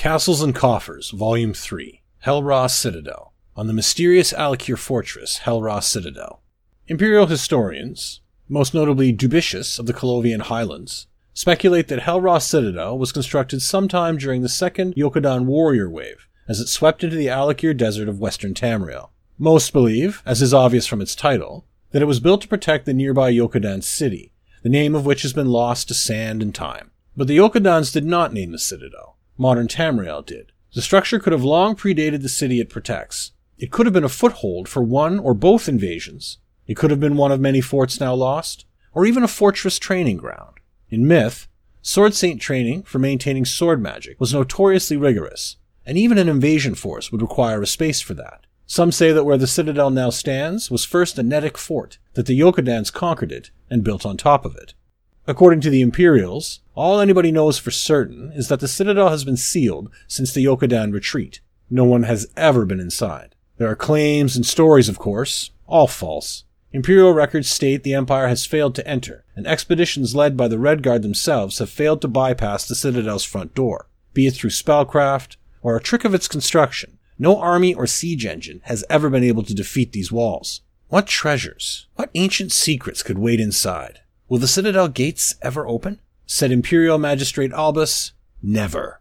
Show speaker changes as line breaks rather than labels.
Castles and Coffers, Volume 3, Hel Ra Citadel, on the mysterious Alik'r fortress, Hel Ra Citadel. Imperial historians, most notably Dubricius of the Colovian Highlands, speculate that Hel Ra Citadel was constructed sometime during the second Yokudan warrior wave, as it swept into the Alik'r desert of western Tamriel. Most believe, as is obvious from its title, that it was built to protect the nearby Yokudan city, the name of which has been lost to sand and time. But the Yokudans did not name the citadel modern Tamriel did. The structure could have long predated the city it protects. It could have been a foothold for one or both invasions. It could have been one of many forts now lost, or even a fortress training ground. In myth, sword saint training for maintaining sword magic was notoriously rigorous, and even an invasion force would require a space for that. Some say that where the citadel now stands was first a Nedic fort, that the Yokudans conquered it and built on top of it. According to the Imperials, all anybody knows for certain is that the citadel has been sealed since the Yokudan retreat. No one has ever been inside. There are claims and stories, of course, all false. Imperial records state the Empire has failed to enter, and expeditions led by the Redguard themselves have failed to bypass the Citadel's front door, be it through spellcraft or a trick of its construction. No army or siege engine has ever been able to defeat these walls. What treasures, what ancient secrets could wait inside? Will the Citadel gates ever open? Said Imperial Magistrate Albus, Never.